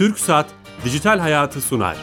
Türk Saat Dijital Hayatı sunar.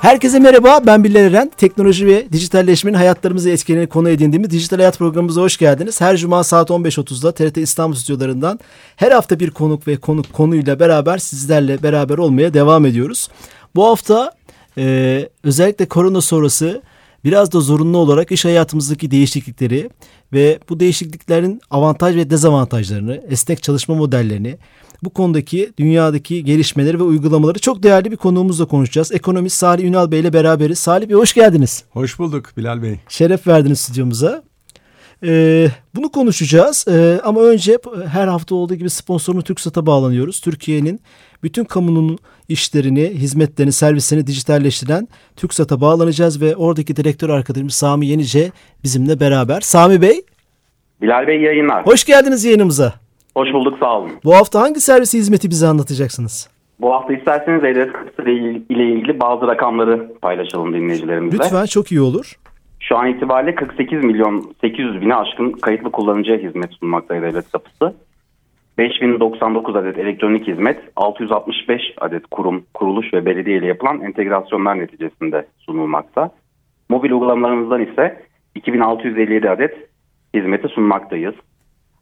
Herkese merhaba, ben Bilal Eren. Teknoloji ve dijitalleşmenin hayatlarımızı etkileyen konu edindiğimiz Dijital Hayat programımıza hoş geldiniz. Her cuma saat 15.30'da TRT İstanbul stüdyolarından her hafta bir konuk ve konuk konuyla beraber sizlerle beraber olmaya devam ediyoruz. Bu hafta e, özellikle korona sonrası biraz da zorunlu olarak iş hayatımızdaki değişiklikleri ve bu değişikliklerin avantaj ve dezavantajlarını, esnek çalışma modellerini, bu konudaki dünyadaki gelişmeleri ve uygulamaları çok değerli bir konuğumuzla konuşacağız. Ekonomist Salih Ünal Bey ile beraberiz. Salih Bey hoş geldiniz. Hoş bulduk Bilal Bey. Şeref verdiniz stüdyomuza. Ee, bunu konuşacağız ee, ama önce her hafta olduğu gibi sponsorunu TürkSat'a bağlanıyoruz. Türkiye'nin bütün kamunun işlerini, hizmetlerini, servislerini dijitalleştiren TürkSat'a bağlanacağız ve oradaki direktör arkadaşımız Sami Yenice bizimle beraber. Sami Bey. Bilal Bey yayınlar. Hoş geldiniz yayınımıza. Hoş bulduk sağ olun. Bu hafta hangi servisi hizmeti bize anlatacaksınız? Bu hafta isterseniz e Kapısı ile ilgili bazı rakamları paylaşalım dinleyicilerimizle. Lütfen çok iyi olur. Şu an itibariyle 48 milyon 800 bine aşkın kayıtlı kullanıcıya hizmet sunmakta devlet kapısı. 5099 adet elektronik hizmet, 665 adet kurum, kuruluş ve belediye ile yapılan entegrasyonlar neticesinde sunulmakta. Mobil uygulamalarımızdan ise 2657 adet hizmeti sunmaktayız.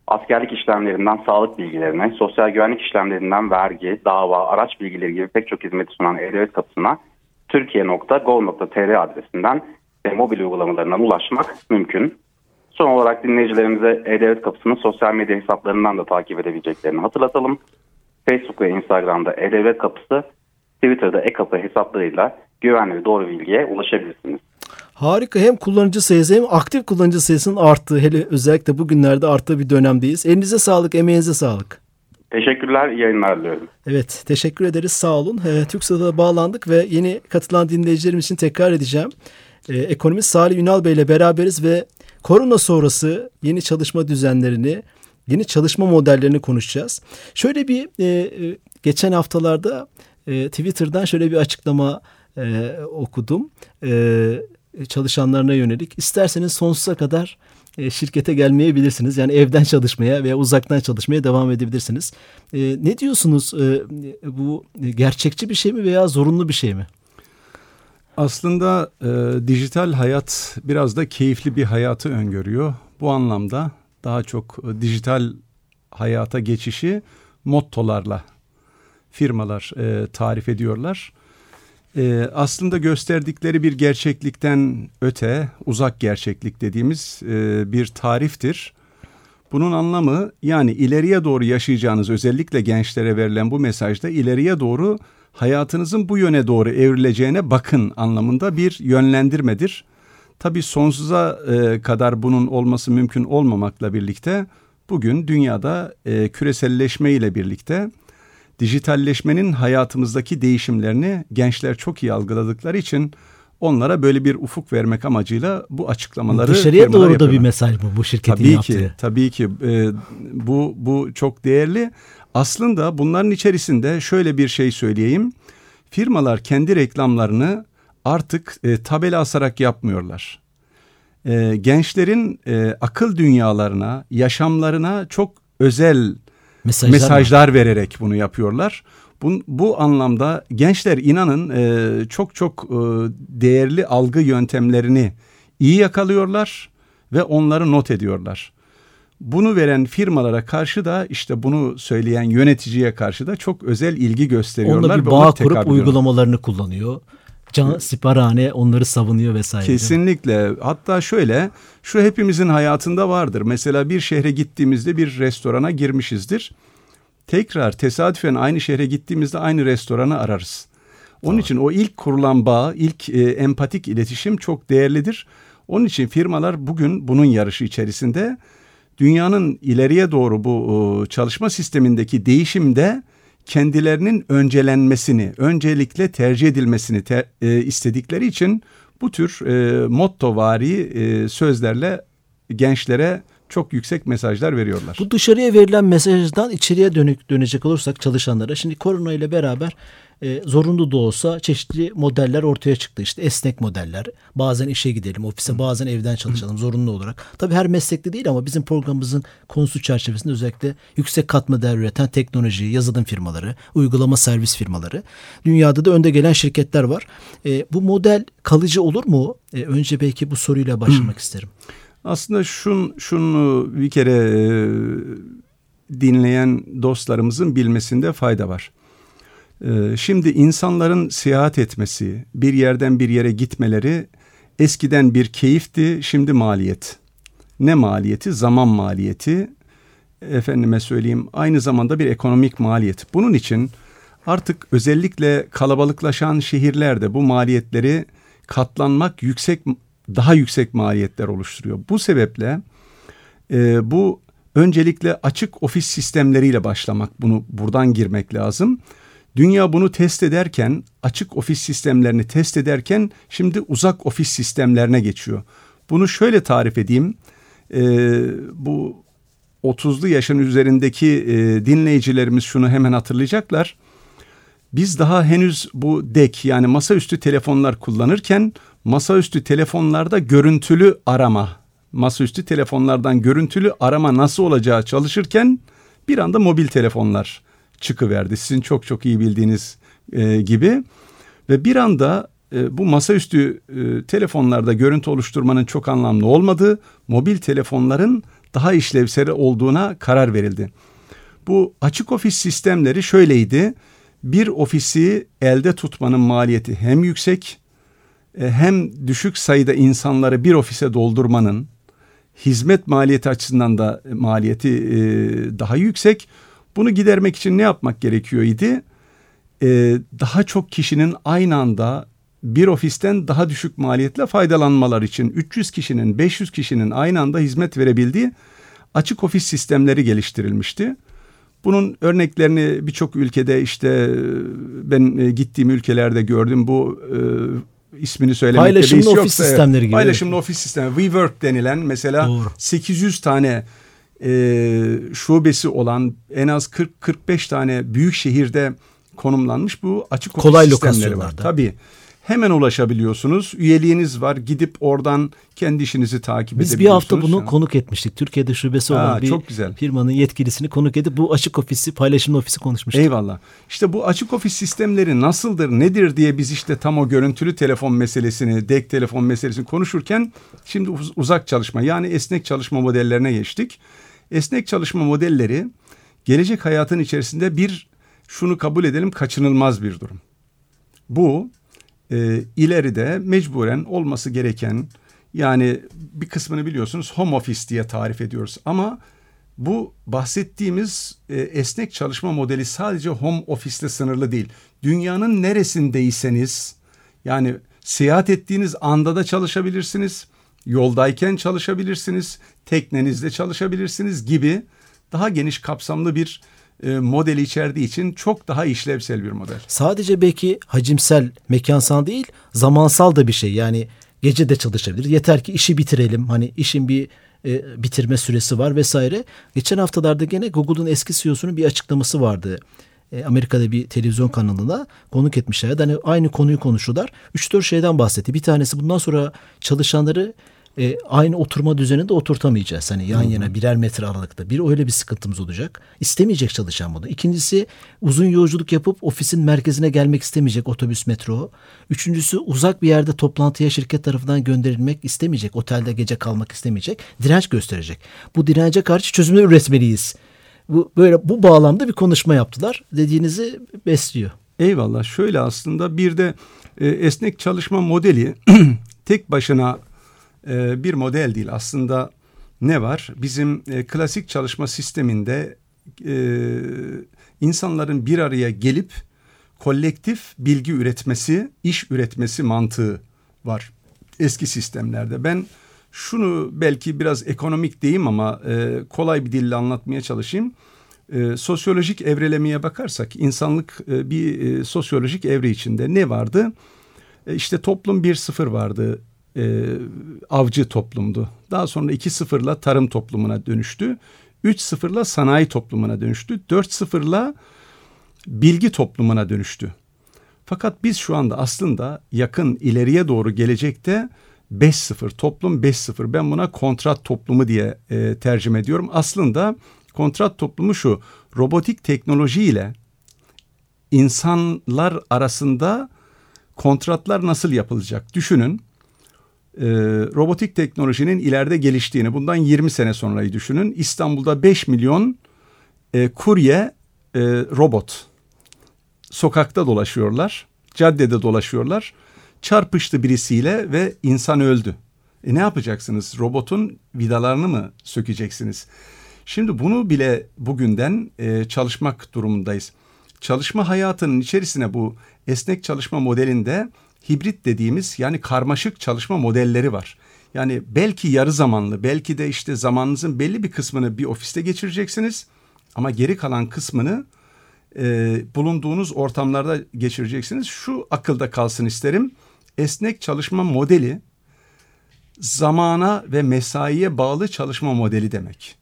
Askerlik işlemlerinden sağlık bilgilerine, sosyal güvenlik işlemlerinden vergi, dava, araç bilgileri gibi pek çok hizmeti sunan E-Devlet kapısına türkiye.gov.tr adresinden ve mobil uygulamalarından ulaşmak mümkün. Son olarak dinleyicilerimize E-Devlet kapısının sosyal medya hesaplarından da takip edebileceklerini hatırlatalım. Facebook ve Instagram'da E-Devlet kapısı, Twitter'da e-kapı hesaplarıyla güvenli ve doğru bilgiye ulaşabilirsiniz. Harika hem kullanıcı sayısı hem aktif kullanıcı sayısının arttığı hele özellikle bugünlerde arttığı bir dönemdeyiz. Elinize sağlık, emeğinize sağlık. Teşekkürler, iyi yayınlar diliyorum. Evet, teşekkür ederiz, sağ olun. Ee, TürkSat'a bağlandık ve yeni katılan dinleyicilerim için tekrar edeceğim. Ee, ekonomist Salih Ünal Bey ile beraberiz ve korona sonrası yeni çalışma düzenlerini, yeni çalışma modellerini konuşacağız. Şöyle bir e, e geçen haftalarda e, Twitter'dan şöyle bir açıklama e, okudum. E, çalışanlarına yönelik. İsterseniz sonsuza kadar e, şirkete gelmeyebilirsiniz. Yani evden çalışmaya veya uzaktan çalışmaya devam edebilirsiniz. E, ne diyorsunuz? E, bu gerçekçi bir şey mi veya zorunlu bir şey mi? Aslında e, dijital hayat biraz da keyifli bir hayatı öngörüyor. Bu anlamda daha çok e, dijital hayata geçişi mottolarla firmalar e, tarif ediyorlar e, aslında gösterdikleri bir gerçeklikten öte uzak gerçeklik dediğimiz e, bir tariftir. Bunun anlamı yani ileriye doğru yaşayacağınız özellikle gençlere verilen bu mesajda ileriye doğru hayatınızın bu yöne doğru evrileceğine bakın anlamında bir yönlendirmedir. Tabii sonsuza e, kadar bunun olması mümkün olmamakla birlikte bugün dünyada e, küreselleşme ile birlikte dijitalleşmenin hayatımızdaki değişimlerini gençler çok iyi algıladıkları için onlara böyle bir ufuk vermek amacıyla bu açıklamaları dışarıya doğru yapıyorlar. da bir mesaj bu bu şirketin tabii yaptığı. Ki, tabii ki e, bu bu çok değerli. Aslında bunların içerisinde şöyle bir şey söyleyeyim. Firmalar kendi reklamlarını artık e, tabela asarak yapmıyorlar. E, gençlerin e, akıl dünyalarına, yaşamlarına çok özel mesajlar, mesajlar vererek bunu yapıyorlar. Bu, bu anlamda gençler inanın e, çok çok e, değerli algı yöntemlerini iyi yakalıyorlar ve onları not ediyorlar. Bunu veren firmalara karşı da işte bunu söyleyen yöneticiye karşı da çok özel ilgi gösteriyorlar. Onunla bir bağ kurup uygulamalarını kullanıyor. Can siparhane onları savunuyor vesaire. Kesinlikle. Hatta şöyle şu hepimizin hayatında vardır. Mesela bir şehre gittiğimizde bir restorana girmişizdir. Tekrar tesadüfen aynı şehre gittiğimizde aynı restoranı ararız. Onun tamam. için o ilk kurulan bağ, ilk e, empatik iletişim çok değerlidir. Onun için firmalar bugün bunun yarışı içerisinde dünyanın ileriye doğru bu çalışma sistemindeki değişimde kendilerinin öncelenmesini, öncelikle tercih edilmesini ter, e, istedikleri için bu tür e, mottovari e, sözlerle gençlere çok yüksek mesajlar veriyorlar. Bu dışarıya verilen mesajdan içeriye dönük dönecek olursak çalışanlara şimdi korona ile beraber e, zorunlu da olsa çeşitli modeller ortaya çıktı. İşte esnek modeller. Bazen işe gidelim, ofise bazen evden çalışalım zorunlu olarak. Tabii her meslekte değil ama bizim programımızın konusu çerçevesinde özellikle yüksek katma değer üreten teknoloji, yazılım firmaları, uygulama servis firmaları. Dünyada da önde gelen şirketler var. E, bu model kalıcı olur mu? E, önce belki bu soruyla başlamak isterim. Aslında şun, şunu bir kere e, dinleyen dostlarımızın bilmesinde fayda var. E, şimdi insanların seyahat etmesi, bir yerden bir yere gitmeleri eskiden bir keyifti, şimdi maliyet. Ne maliyeti? Zaman maliyeti. Efendime söyleyeyim aynı zamanda bir ekonomik maliyet. Bunun için artık özellikle kalabalıklaşan şehirlerde bu maliyetleri katlanmak yüksek daha yüksek maliyetler oluşturuyor. Bu sebeple e, bu öncelikle açık ofis sistemleriyle başlamak bunu buradan girmek lazım. Dünya bunu test ederken açık ofis sistemlerini test ederken şimdi uzak ofis sistemlerine geçiyor. Bunu şöyle tarif edeyim. E, bu 30'lu yaşın üzerindeki e, dinleyicilerimiz şunu hemen hatırlayacaklar. Biz daha henüz bu DEK yani masaüstü telefonlar kullanırken masaüstü telefonlarda görüntülü arama, masaüstü telefonlardan görüntülü arama nasıl olacağı çalışırken bir anda mobil telefonlar çıkıverdi. Sizin çok çok iyi bildiğiniz e, gibi ve bir anda e, bu masaüstü e, telefonlarda görüntü oluşturmanın çok anlamlı olmadığı, mobil telefonların daha işlevsel olduğuna karar verildi. Bu açık ofis sistemleri şöyleydi. Bir ofisi elde tutmanın maliyeti hem yüksek e, hem düşük sayıda insanları bir ofise doldurmanın hizmet maliyeti açısından da maliyeti e, daha yüksek. Bunu gidermek için ne yapmak gerekiyor idi? E, daha çok kişinin aynı anda bir ofisten daha düşük maliyetle faydalanmalar için 300 kişinin 500 kişinin aynı anda hizmet verebildiği açık ofis sistemleri geliştirilmişti. Bunun örneklerini birçok ülkede işte ben gittiğim ülkelerde gördüm. Bu ismini söylemekte Paylaşımlı ofis yoksa, sistemleri gibi. Paylaşımlı ofis sistemi. WeWork denilen mesela Doğru. 800 tane e, şubesi olan en az 40-45 tane büyük şehirde konumlanmış bu açık ofis Kolay sistemleri var. Tabii hemen ulaşabiliyorsunuz. Üyeliğiniz var. Gidip oradan kendi işinizi takip Biz edebiliyorsunuz. Biz bir hafta bunu yani. konuk etmiştik. Türkiye'de şubesi olan ha, bir çok güzel. firmanın yetkilisini konuk edip bu açık ofisi, paylaşımlı ofisi konuşmuştuk. Eyvallah. İşte bu açık ofis sistemleri nasıldır, nedir diye biz işte tam o görüntülü telefon meselesini, dek telefon meselesini konuşurken şimdi uzak çalışma yani esnek çalışma modellerine geçtik. Esnek çalışma modelleri gelecek hayatın içerisinde bir şunu kabul edelim kaçınılmaz bir durum. Bu e, ileride mecburen olması gereken yani bir kısmını biliyorsunuz home office diye tarif ediyoruz ama bu bahsettiğimiz e, esnek çalışma modeli sadece home office'le sınırlı değil. Dünyanın neresindeyseniz yani seyahat ettiğiniz anda da çalışabilirsiniz. Yoldayken çalışabilirsiniz, teknenizde çalışabilirsiniz gibi daha geniş kapsamlı bir e, modeli içerdiği için çok daha işlevsel bir model. Sadece belki hacimsel, mekansal değil, zamansal da bir şey. Yani gece de çalışabilir. Yeter ki işi bitirelim. Hani işin bir e, bitirme süresi var vesaire. Geçen haftalarda gene Google'un eski CEO'sunun bir açıklaması vardı. E, Amerika'da bir televizyon kanalına konuk etmişler. Hani aynı konuyu konuşuyorlar. 3-4 şeyden bahsetti. Bir tanesi bundan sonra çalışanları e, aynı oturma düzeninde oturtamayacağız. Hani yan yana birer metre aralıkta. Bir öyle bir sıkıntımız olacak. İstemeyecek çalışan bunu. İkincisi uzun yolculuk yapıp ofisin merkezine gelmek istemeyecek otobüs metro. Üçüncüsü uzak bir yerde toplantıya şirket tarafından gönderilmek istemeyecek. Otelde gece kalmak istemeyecek. Direnç gösterecek. Bu dirence karşı çözümler üretmeliyiz. Bu böyle bu bağlamda bir konuşma yaptılar. Dediğinizi besliyor. Eyvallah. Şöyle aslında bir de e, esnek çalışma modeli tek başına e, bir model değil. Aslında ne var? Bizim e, klasik çalışma sisteminde e, insanların bir araya gelip kolektif bilgi üretmesi, iş üretmesi mantığı var eski sistemlerde. Ben şunu belki biraz ekonomik diyeyim ama e, kolay bir dille anlatmaya çalışayım. Sosyolojik evrelemeye bakarsak insanlık bir sosyolojik evre içinde ne vardı? E, işte toplum bir sıfır vardı e, avcı toplumdu. Daha sonra 2-0'la tarım toplumuna dönüştü. 3-0'la sanayi toplumuna dönüştü. 4-0'la bilgi toplumuna dönüştü. Fakat biz şu anda aslında yakın ileriye doğru gelecekte 5-0 toplum 5-0 ben buna kontrat toplumu diye e, tercüme ediyorum. Aslında kontrat toplumu şu robotik teknoloji ile insanlar arasında kontratlar nasıl yapılacak düşünün. E, robotik teknolojinin ileride geliştiğini bundan 20 sene sonrayı düşünün. İstanbul'da 5 milyon e, kurye e, robot sokakta dolaşıyorlar, caddede dolaşıyorlar. Çarpıştı birisiyle ve insan öldü. E ne yapacaksınız? Robotun vidalarını mı sökeceksiniz? Şimdi bunu bile bugünden e, çalışmak durumundayız. Çalışma hayatının içerisine bu esnek çalışma modelinde hibrit dediğimiz yani karmaşık çalışma modelleri var. Yani belki yarı zamanlı, belki de işte zamanınızın belli bir kısmını bir ofiste geçireceksiniz ama geri kalan kısmını e, bulunduğunuz ortamlarda geçireceksiniz. Şu akılda kalsın isterim. Esnek çalışma modeli zamana ve mesaiye bağlı çalışma modeli demek.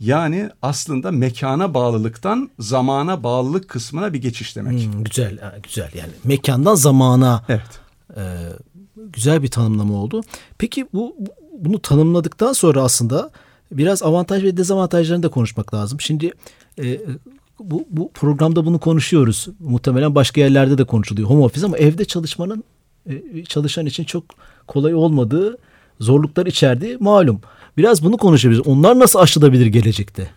Yani aslında mekana bağlılıktan zamana bağlılık kısmına bir geçiş demek. Hmm, güzel, güzel yani mekandan zamana. Evet. E, güzel bir tanımlama oldu. Peki bu bunu tanımladıktan sonra aslında biraz avantaj ve dezavantajlarını da konuşmak lazım. Şimdi e, bu, bu programda bunu konuşuyoruz. Muhtemelen başka yerlerde de konuşuluyor home office ama evde çalışmanın e, çalışan için çok kolay olmadığı zorluklar içerdiği malum. Biraz bunu konuşabiliriz. Onlar nasıl aşılabilir gelecekte?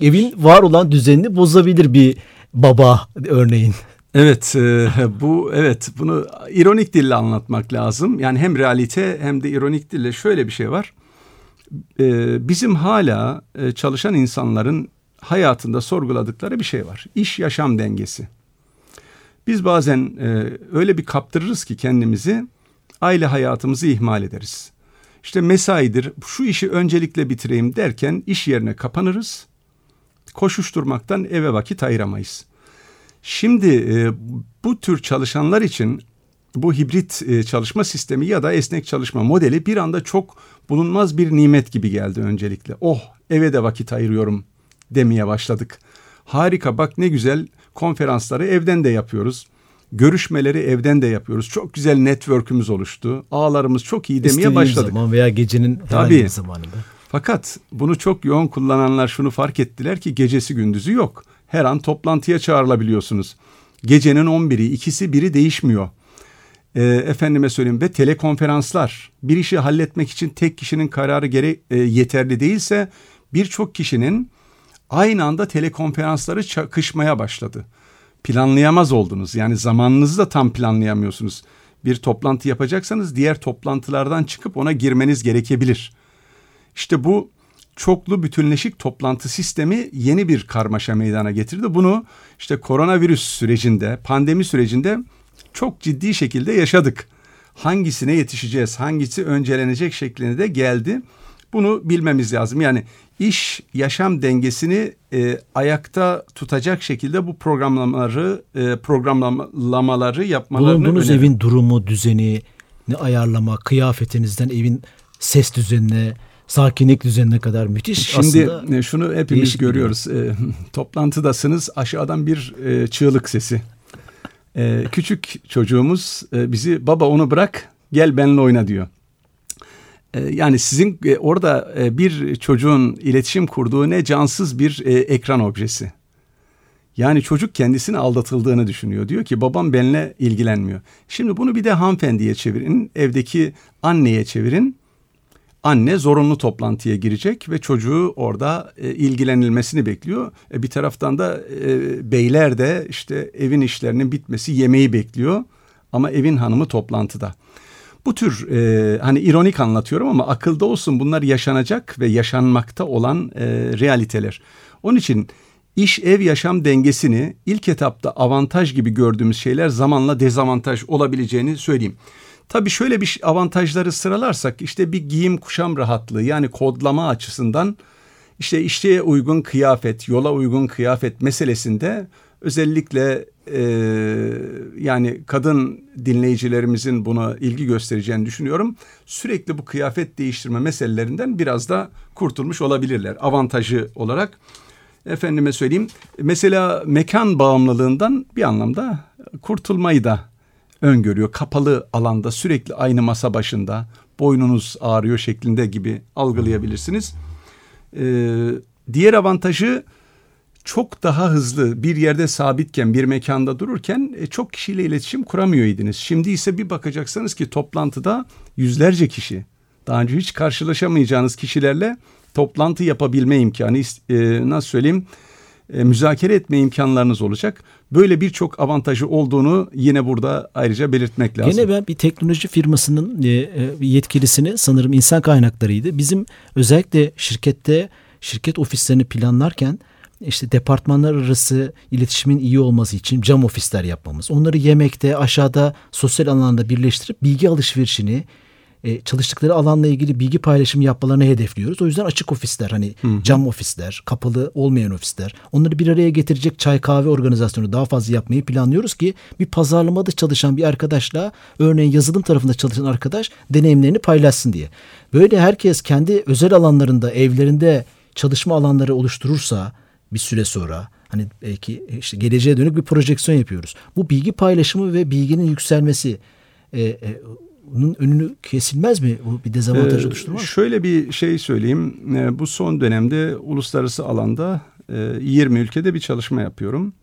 Evin var olan düzenini bozabilir bir baba örneğin. Evet e, bu evet bunu ironik dille anlatmak lazım. Yani hem realite hem de ironik dille şöyle bir şey var. E, bizim hala e, çalışan insanların hayatında sorguladıkları bir şey var. İş yaşam dengesi. Biz bazen öyle bir kaptırırız ki kendimizi aile hayatımızı ihmal ederiz. İşte mesaidir şu işi öncelikle bitireyim derken iş yerine kapanırız. Koşuşturmaktan eve vakit ayıramayız. Şimdi e, bu tür çalışanlar için bu hibrit e, çalışma sistemi ya da esnek çalışma modeli bir anda çok bulunmaz bir nimet gibi geldi öncelikle. Oh eve de vakit ayırıyorum demeye başladık. Harika bak ne güzel konferansları evden de yapıyoruz. Görüşmeleri evden de yapıyoruz. Çok güzel network'ümüz oluştu. Ağlarımız çok iyi demeye İstediğim başladık. zaman veya gecenin herhangi bir zamanında. Fakat bunu çok yoğun kullananlar şunu fark ettiler ki gecesi gündüzü yok. Her an toplantıya çağrılabiliyorsunuz. Gecenin 11'i, ikisi biri değişmiyor. E, efendime söyleyeyim ve telekonferanslar bir işi halletmek için tek kişinin kararı gere e, yeterli değilse birçok kişinin aynı anda telekonferansları çakışmaya başladı. Planlayamaz oldunuz. Yani zamanınızı da tam planlayamıyorsunuz. Bir toplantı yapacaksanız diğer toplantılardan çıkıp ona girmeniz gerekebilir. İşte bu çoklu bütünleşik toplantı sistemi yeni bir karmaşa meydana getirdi. Bunu işte koronavirüs sürecinde, pandemi sürecinde çok ciddi şekilde yaşadık. Hangisine yetişeceğiz, hangisi öncelenecek şeklinde de geldi. Bunu bilmemiz lazım. Yani iş yaşam dengesini e, ayakta tutacak şekilde bu programlamaları e, programlamaları yapmalarını Bulunduğunuz öneririm. evin durumu, düzeni, ne ayarlama, kıyafetinizden evin ses düzenine, sakinlik düzenine kadar müthiş Şimdi aslında. e, şunu hepimiz görüyoruz. E, toplantıdasınız aşağıdan bir e, çığlık sesi. E, küçük çocuğumuz e, bizi baba onu bırak gel benimle oyna diyor. E, yani sizin e, orada e, bir çocuğun iletişim kurduğu ne cansız bir e, ekran objesi. Yani çocuk kendisini aldatıldığını düşünüyor. Diyor ki babam benimle ilgilenmiyor. Şimdi bunu bir de hanımefendiye çevirin. Evdeki anneye çevirin. Anne zorunlu toplantıya girecek ve çocuğu orada e, ilgilenilmesini bekliyor. E, bir taraftan da e, beyler de işte evin işlerinin bitmesi yemeği bekliyor. Ama evin hanımı toplantıda. Bu tür e, hani ironik anlatıyorum ama akılda olsun bunlar yaşanacak ve yaşanmakta olan e, realiteler. Onun için iş ev yaşam dengesini ilk etapta avantaj gibi gördüğümüz şeyler zamanla dezavantaj olabileceğini söyleyeyim. Tabii şöyle bir avantajları sıralarsak işte bir giyim kuşam rahatlığı yani kodlama açısından işte işe uygun kıyafet, yola uygun kıyafet meselesinde özellikle e, yani kadın dinleyicilerimizin buna ilgi göstereceğini düşünüyorum. Sürekli bu kıyafet değiştirme meselelerinden biraz da kurtulmuş olabilirler avantajı olarak. Efendime söyleyeyim mesela mekan bağımlılığından bir anlamda kurtulmayı da öngörüyor. Kapalı alanda sürekli aynı masa başında boynunuz ağrıyor şeklinde gibi algılayabilirsiniz. Ee, diğer avantajı çok daha hızlı bir yerde sabitken bir mekanda dururken e, çok kişiyle iletişim kuramıyorydunuz. Şimdi ise bir bakacaksınız ki toplantıda yüzlerce kişi daha önce hiç karşılaşamayacağınız kişilerle toplantı yapabilme imkanı e, nasıl söyleyeyim e, müzakere etme imkanlarınız olacak. Böyle birçok avantajı olduğunu yine burada ayrıca belirtmek lazım. Gene ben bir teknoloji firmasının e, yetkilisini sanırım insan kaynaklarıydı. Bizim özellikle şirkette şirket ofislerini planlarken işte departmanlar arası iletişimin iyi olması için cam ofisler yapmamız. Onları yemekte, aşağıda sosyal alanda birleştirip bilgi alışverişini, e, çalıştıkları alanla ilgili bilgi paylaşımı yapmalarını hedefliyoruz. O yüzden açık ofisler hani hı hı. cam ofisler, kapalı olmayan ofisler onları bir araya getirecek çay kahve organizasyonu daha fazla yapmayı planlıyoruz ki bir pazarlamada çalışan bir arkadaşla örneğin yazılım tarafında çalışan arkadaş deneyimlerini paylaşsın diye. Böyle herkes kendi özel alanlarında, evlerinde çalışma alanları oluşturursa bir süre sonra hani belki işte geleceğe dönük bir projeksiyon yapıyoruz. Bu bilgi paylaşımı ve bilginin yükselmesi e, e, bunun önünü kesilmez mi? Bu bir dezavantaj ee, oluşturmaz mı? Şöyle bir şey söyleyeyim. Ee, bu son dönemde uluslararası alanda e, 20 ülkede bir çalışma yapıyorum.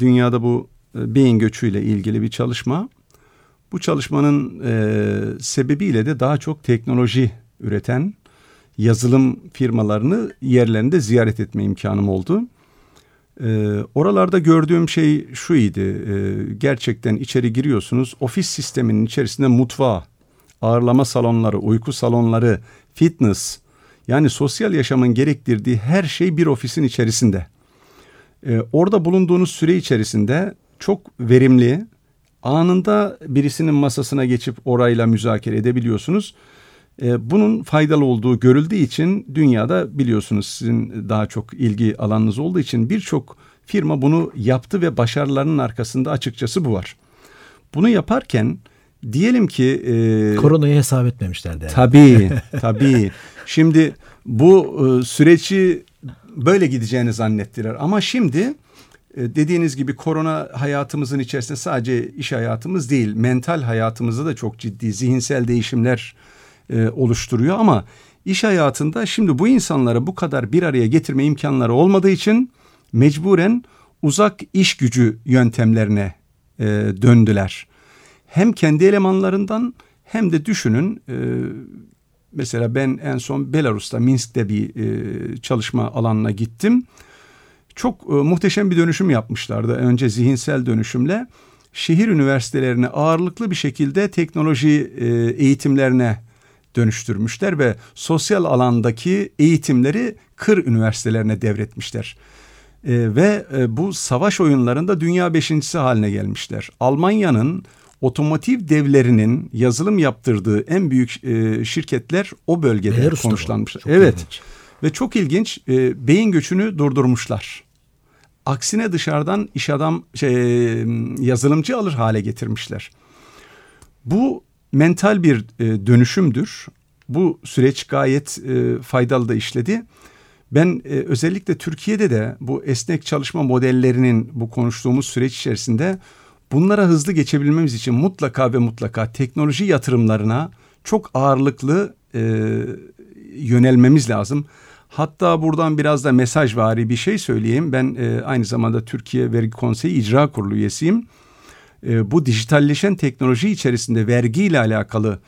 Dünyada bu e, beyin göçüyle ilgili bir çalışma. Bu çalışmanın e, sebebiyle de daha çok teknoloji üreten yazılım firmalarını yerlerinde ziyaret etme imkanım oldu. Ee, oralarda gördüğüm şey şu idi. Ee, gerçekten içeri giriyorsunuz. Ofis sisteminin içerisinde mutfağı, ağırlama salonları, uyku salonları, fitness yani sosyal yaşamın gerektirdiği her şey bir ofisin içerisinde. Ee, orada bulunduğunuz süre içerisinde çok verimli, anında birisinin masasına geçip orayla müzakere edebiliyorsunuz. E, bunun faydalı olduğu görüldüğü için dünyada biliyorsunuz sizin daha çok ilgi alanınız olduğu için birçok firma bunu yaptı ve başarılarının arkasında açıkçası bu var. Bunu yaparken diyelim ki... E, Koronayı hesap etmemişlerdi. Yani. Tabii, tabii. Şimdi bu e, süreci böyle gideceğini zannettiler. Ama şimdi e, dediğiniz gibi korona hayatımızın içerisinde sadece iş hayatımız değil, mental hayatımızda da çok ciddi zihinsel değişimler e, oluşturuyor ama iş hayatında şimdi bu insanları bu kadar bir araya getirme imkanları olmadığı için mecburen uzak iş gücü yöntemlerine e, döndüler. Hem kendi elemanlarından hem de düşünün e, mesela ben en son Belarus'ta Minsk'te bir e, çalışma alanına gittim. Çok e, muhteşem bir dönüşüm yapmışlardı. Önce zihinsel dönüşümle şehir üniversitelerini ağırlıklı bir şekilde teknoloji e, eğitimlerine dönüştürmüşler ve sosyal alandaki eğitimleri kır üniversitelerine devretmişler. E, ve e, bu savaş oyunlarında dünya beşincisi haline gelmişler. Almanya'nın otomotiv devlerinin yazılım yaptırdığı en büyük e, şirketler o bölgede Belarus'ta konuşlanmışlar. Evet. Ilginç. Ve çok ilginç e, beyin göçünü durdurmuşlar. Aksine dışarıdan iş adam şey, yazılımcı alır hale getirmişler. Bu mental bir e, dönüşümdür. Bu süreç gayet e, faydalı da işledi. Ben e, özellikle Türkiye'de de bu esnek çalışma modellerinin bu konuştuğumuz süreç içerisinde bunlara hızlı geçebilmemiz için mutlaka ve mutlaka teknoloji yatırımlarına çok ağırlıklı e, yönelmemiz lazım. Hatta buradan biraz da mesaj vari bir şey söyleyeyim. Ben e, aynı zamanda Türkiye Vergi Konseyi İcra Kurulu üyesiyim e, bu dijitalleşen teknoloji içerisinde vergi ile alakalı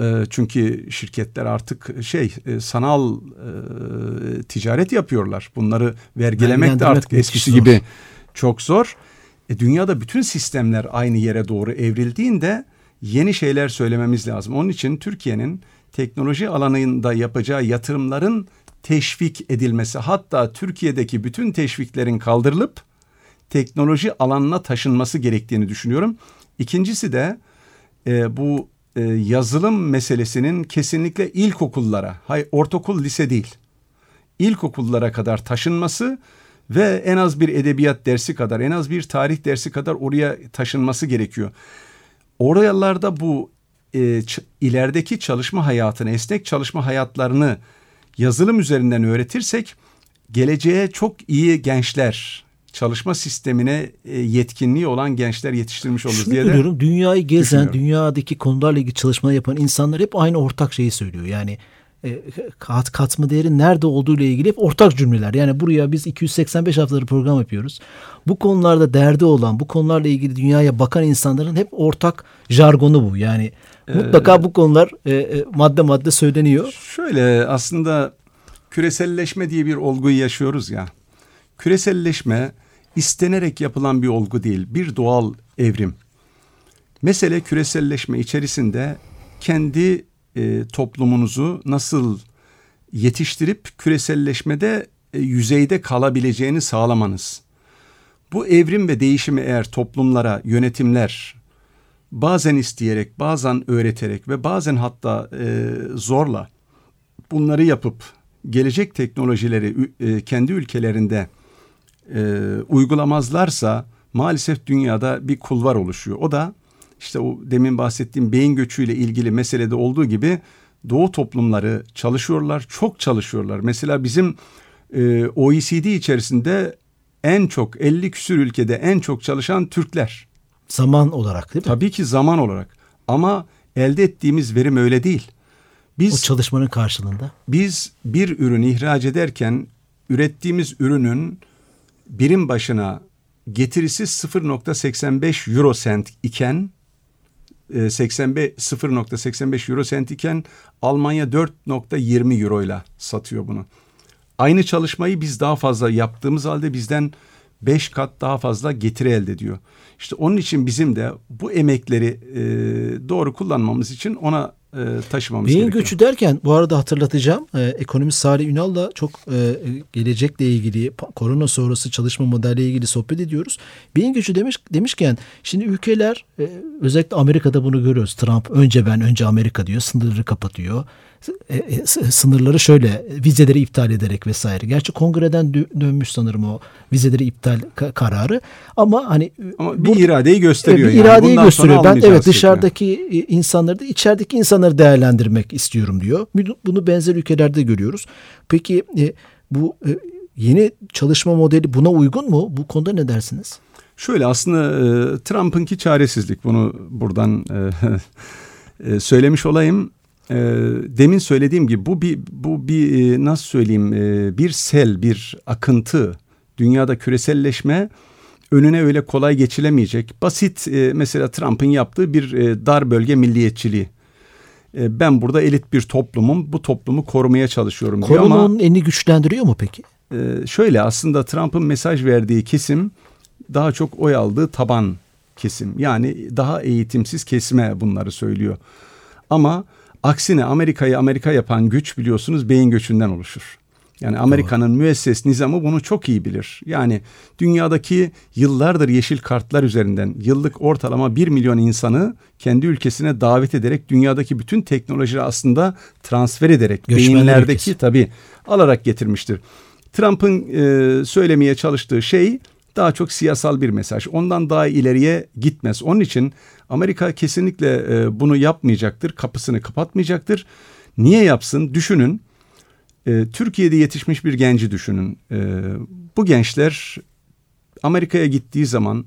e, çünkü şirketler artık şey e, sanal e, ticaret yapıyorlar. Bunları vergilemek de artık eskisi zor. gibi çok zor. E, dünyada bütün sistemler aynı yere doğru evrildiğinde yeni şeyler söylememiz lazım. Onun için Türkiye'nin teknoloji alanında yapacağı yatırımların teşvik edilmesi hatta Türkiye'deki bütün teşviklerin kaldırılıp teknoloji alanına taşınması gerektiğini düşünüyorum. İkincisi de e, bu e, yazılım meselesinin kesinlikle ilkokullara, hay ortaokul lise değil, ilkokullara kadar taşınması ve en az bir edebiyat dersi kadar, en az bir tarih dersi kadar oraya taşınması gerekiyor. Oralarda bu e, ilerideki çalışma hayatını, esnek çalışma hayatlarını yazılım üzerinden öğretirsek geleceğe çok iyi gençler, çalışma sistemine e, yetkinliği olan gençler yetiştirmiş oluruz Şunu diye de dünyayı gezen, dünyadaki konularla ilgili çalışma yapan insanlar hep aynı ortak şeyi söylüyor. Yani e, kat, katma değerin nerede olduğu ile ilgili hep ortak cümleler. Yani buraya biz 285 haftaları program yapıyoruz. Bu konularda derdi olan, bu konularla ilgili dünyaya bakan insanların hep ortak jargonu bu. Yani mutlaka bu konular e, e, madde madde söyleniyor. Şöyle aslında küreselleşme diye bir olguyu yaşıyoruz ya. Küreselleşme istenerek yapılan bir olgu değil, bir doğal evrim. Mesele küreselleşme içerisinde kendi e, toplumunuzu nasıl yetiştirip küreselleşmede e, yüzeyde kalabileceğini sağlamanız. Bu evrim ve değişimi eğer toplumlara, yönetimler bazen isteyerek, bazen öğreterek ve bazen hatta e, zorla bunları yapıp gelecek teknolojileri e, kendi ülkelerinde e, uygulamazlarsa maalesef dünyada bir kulvar oluşuyor. O da işte o demin bahsettiğim beyin göçüyle ilgili meselede olduğu gibi doğu toplumları çalışıyorlar, çok çalışıyorlar. Mesela bizim e, OECD içerisinde en çok 50 küsür ülkede en çok çalışan Türkler. Zaman olarak değil mi? Tabii ki zaman olarak ama elde ettiğimiz verim öyle değil. O Biz çalışmanın karşılığında. biz bir ürün ihraç ederken ürettiğimiz ürünün birim başına getirisi 0.85 euro sent iken e, 85 0.85 euro sent iken Almanya 4.20 euro ile satıyor bunu. Aynı çalışmayı biz daha fazla yaptığımız halde bizden 5 kat daha fazla getiri elde ediyor. İşte onun için bizim de bu emekleri e, doğru kullanmamız için ona e, taşımamız Beyin gerekiyor. göçü derken bu arada hatırlatacağım. E, ekonomist Salih Ünal'la çok e, gelecekle ilgili korona sonrası çalışma modeliyle ilgili sohbet ediyoruz. Beyin göçü demiş demişken şimdi ülkeler e, özellikle Amerika'da bunu görüyoruz. Trump önce ben önce Amerika diyor. Sınırları kapatıyor. E, e, sınırları şöyle vizeleri iptal ederek vesaire. Gerçi kongreden dö- dönmüş sanırım o vizeleri iptal ka- kararı. Ama hani Ama bu- bir iradeyi gösteriyor. Bir yani. iradeyi Bundan gösteriyor. Ben evet dışarıdaki e, insanları da içerideki insanları değerlendirmek istiyorum diyor. Bunu- benzer ülkelerde görüyoruz. Peki e, bu e, yeni çalışma modeli buna uygun mu? Bu konuda ne dersiniz? Şöyle aslında e, Trump'ınki çaresizlik. Bunu buradan e, e, söylemiş olayım. E, demin söylediğim gibi bu bir bu bir e, nasıl söyleyeyim e, bir sel, bir akıntı. Dünyada küreselleşme önüne öyle kolay geçilemeyecek. Basit e, mesela Trump'ın yaptığı bir e, dar bölge milliyetçiliği. E, ben burada elit bir toplumum, bu toplumu korumaya çalışıyorum diyor Korona ama onun elini güçlendiriyor mu peki? ee, şöyle aslında Trump'ın mesaj verdiği kesim daha çok oy aldığı taban kesim. Yani daha eğitimsiz kesime bunları söylüyor. Ama aksine Amerika'yı Amerika yapan güç biliyorsunuz beyin göçünden oluşur. Yani Amerika'nın müesses nizamı bunu çok iyi bilir. Yani dünyadaki yıllardır yeşil kartlar üzerinden yıllık ortalama 1 milyon insanı kendi ülkesine davet ederek dünyadaki bütün teknolojileri aslında transfer ederek Göçmenler beyinlerdeki ülkesi. tabii alarak getirmiştir. Trump'ın e, söylemeye çalıştığı şey daha çok siyasal bir mesaj. Ondan daha ileriye gitmez. Onun için Amerika kesinlikle e, bunu yapmayacaktır. Kapısını kapatmayacaktır. Niye yapsın? Düşünün. E, Türkiye'de yetişmiş bir genci düşünün. E, bu gençler Amerika'ya gittiği zaman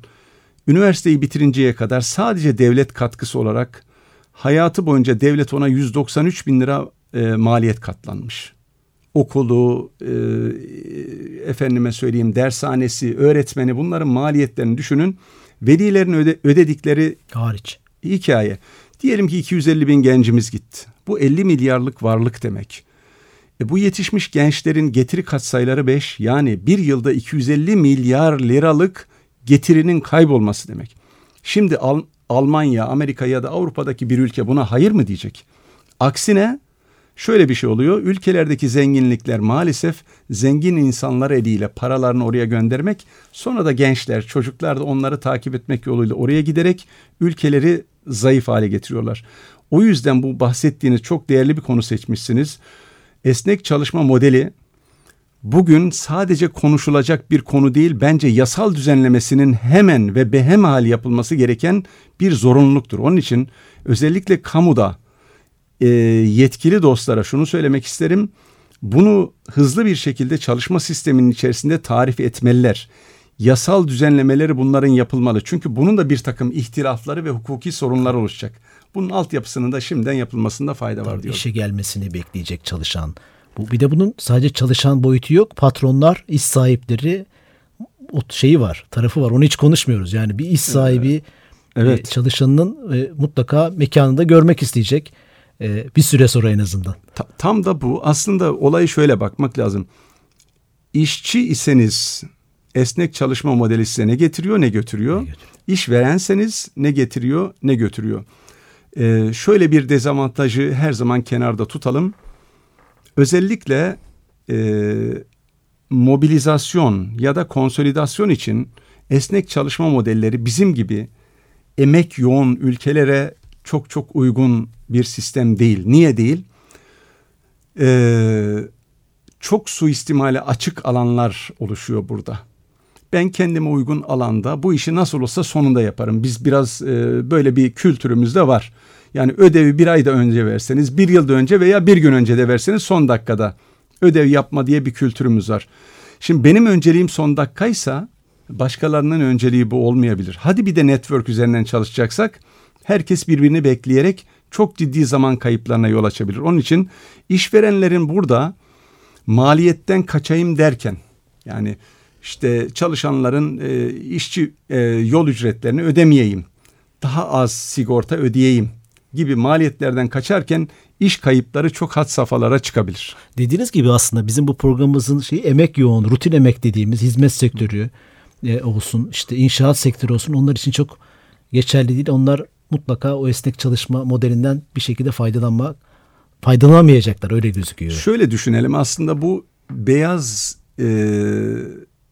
üniversiteyi bitirinceye kadar sadece devlet katkısı olarak hayatı boyunca devlet ona 193 bin lira maliyet katlanmış okulu, e, efendime söyleyeyim dershanesi, öğretmeni bunların maliyetlerini düşünün. Velilerin öde, ödedikleri Hariç. hikaye. Diyelim ki 250 bin gencimiz gitti. Bu 50 milyarlık varlık demek. E bu yetişmiş gençlerin getiri katsayıları 5 yani bir yılda 250 milyar liralık getirinin kaybolması demek. Şimdi Al- Almanya, Amerika ya da Avrupa'daki bir ülke buna hayır mı diyecek? Aksine şöyle bir şey oluyor. Ülkelerdeki zenginlikler maalesef zengin insanlar eliyle paralarını oraya göndermek, sonra da gençler, çocuklar da onları takip etmek yoluyla oraya giderek ülkeleri zayıf hale getiriyorlar. O yüzden bu bahsettiğiniz çok değerli bir konu seçmişsiniz. Esnek çalışma modeli bugün sadece konuşulacak bir konu değil bence yasal düzenlemesinin hemen ve behemhal yapılması gereken bir zorunluluktur. Onun için özellikle kamuda e, yetkili dostlara şunu söylemek isterim. Bunu hızlı bir şekilde çalışma sisteminin içerisinde tarif etmeliler. Yasal düzenlemeleri bunların yapılmalı. Çünkü bunun da bir takım ihtilafları ve hukuki sorunlar oluşacak. Bunun altyapısının da şimdiden yapılmasında fayda var diyor. İşe gelmesini bekleyecek çalışan. Bu bir de bunun sadece çalışan boyutu yok. Patronlar, iş sahipleri o şeyi var, tarafı var. Onu hiç konuşmuyoruz. Yani bir iş sahibi Evet. e, çalışanının e, mutlaka mekanında görmek isteyecek. E, bir süre sonra en azından. Ta- tam da bu. Aslında olayı şöyle bakmak lazım. İşçi iseniz esnek çalışma modeli size ne getiriyor ne götürüyor. İşverenseniz ne getiriyor ne götürüyor. Ee, şöyle bir dezavantajı her zaman kenarda tutalım. Özellikle e, mobilizasyon ya da konsolidasyon için esnek çalışma modelleri bizim gibi emek yoğun ülkelere çok çok uygun bir sistem değil. Niye değil? Ee, çok suistimale açık alanlar oluşuyor burada. Ben kendime uygun alanda bu işi nasıl olsa sonunda yaparım. Biz biraz e, böyle bir kültürümüz de var. Yani ödevi bir ayda önce verseniz, bir yılda önce veya bir gün önce de verseniz son dakikada ödev yapma diye bir kültürümüz var. Şimdi benim önceliğim son dakikaysa başkalarının önceliği bu olmayabilir. Hadi bir de network üzerinden çalışacaksak herkes birbirini bekleyerek çok ciddi zaman kayıplarına yol açabilir. Onun için işverenlerin burada maliyetten kaçayım derken yani işte çalışanların e, işçi e, yol ücretlerini ödemeyeyim, daha az sigorta ödeyeyim gibi maliyetlerden kaçarken iş kayıpları çok had safhalara çıkabilir. Dediğiniz gibi aslında bizim bu programımızın şeyi emek yoğun, rutin emek dediğimiz hizmet sektörü e, olsun, işte inşaat sektörü olsun onlar için çok geçerli değil. Onlar mutlaka o esnek çalışma modelinden bir şekilde faydalanmak faydalanamayacaklar öyle gözüküyor. Şöyle düşünelim aslında bu beyaz e,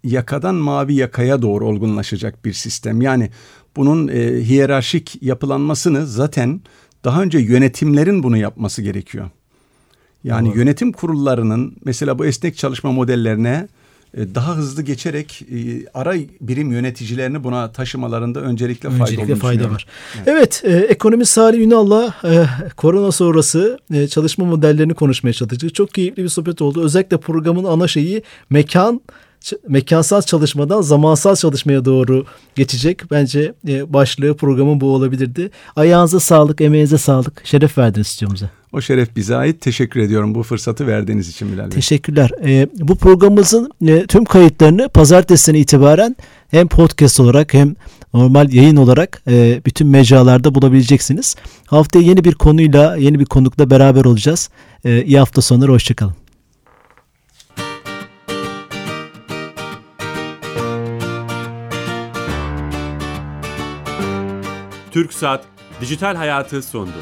yakadan mavi yakaya doğru olgunlaşacak bir sistem. Yani bunun e, hiyerarşik yapılanmasını zaten daha önce yönetimlerin bunu yapması gerekiyor. Yani Doğru. yönetim kurullarının mesela bu esnek çalışma modellerine daha hızlı geçerek e, ara birim yöneticilerini buna taşımalarında öncelikle fayda Öncelikle fayda düşünüyorum. var. Evet, e, ekonomist Salih Ünal'la e, korona sonrası e, çalışma modellerini konuşmaya çalıştık. Çok keyifli bir sohbet oldu. Özellikle programın ana şeyi mekan mekansal çalışmadan zamansal çalışmaya doğru geçecek. Bence e, başlığı programın bu olabilirdi. Ayağınıza sağlık, emeğinize sağlık. Şeref verdiniz stüdyomuza. O şeref bize ait. Teşekkür ediyorum bu fırsatı verdiğiniz için Bilal Bey. Teşekkürler. Ee, bu programımızın e, tüm kayıtlarını pazartesinden itibaren hem podcast olarak hem normal yayın olarak e, bütün mecralarda bulabileceksiniz. Haftaya yeni bir konuyla, yeni bir konukla beraber olacağız. E, iyi hafta sonları, hoşçakalın. Türk Saat Dijital Hayatı sundu.